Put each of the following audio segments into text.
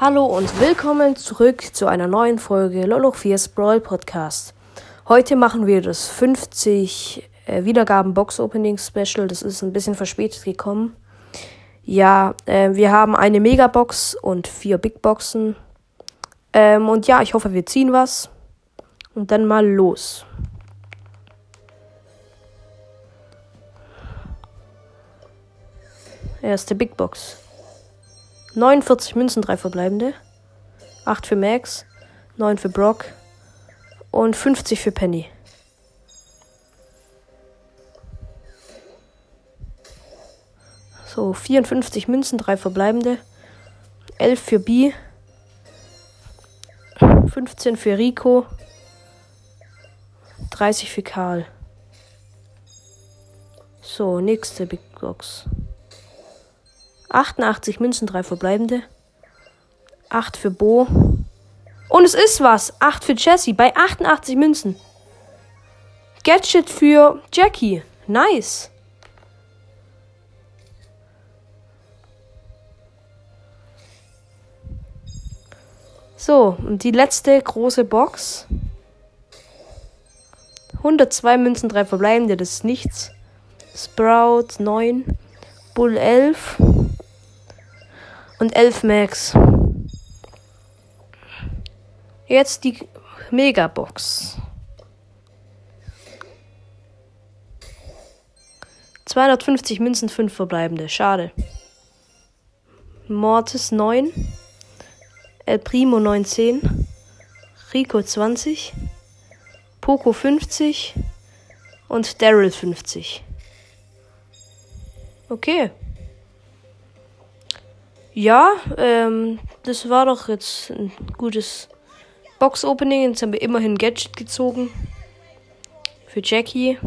Hallo und willkommen zurück zu einer neuen Folge Lolo 4's Brawl Podcast. Heute machen wir das 50 äh, Wiedergaben Box Opening Special. Das ist ein bisschen verspätet gekommen. Ja, äh, wir haben eine Megabox und vier Big Boxen. Ähm, und ja, ich hoffe, wir ziehen was. Und dann mal los. Erste Big Box. 49 Münzen, 3 verbleibende. 8 für Max, 9 für Brock und 50 für Penny. So, 54 Münzen, 3 verbleibende. 11 für B. 15 für Rico. 30 für Karl. So, nächste Big Box. 88 Münzen, 3 verbleibende. 8 für Bo. Und es ist was. 8 für Jessie bei 88 Münzen. Gadget für Jackie. Nice. So, und die letzte große Box. 102 Münzen, 3 verbleibende, das ist nichts. Sprout 9, Bull 11 und 11 Max. Jetzt die Megabox. 250 Münzen, 5 verbleibende. Schade. Mortis 9. El Primo 19. Rico 20. Poco 50. Und Daryl 50. Okay. Ja, ähm, das war doch jetzt ein gutes Box-Opening. Jetzt haben wir immerhin Gadget gezogen. Für Jackie.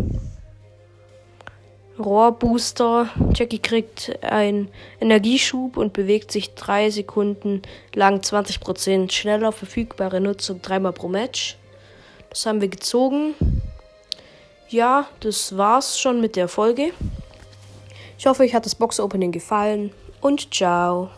Rohrbooster. Jackie kriegt einen Energieschub und bewegt sich drei Sekunden lang 20% schneller. Verfügbare Nutzung dreimal pro Match. Das haben wir gezogen. Ja, das war's schon mit der Folge. Ich hoffe, euch hat das Box-Opening gefallen und ciao.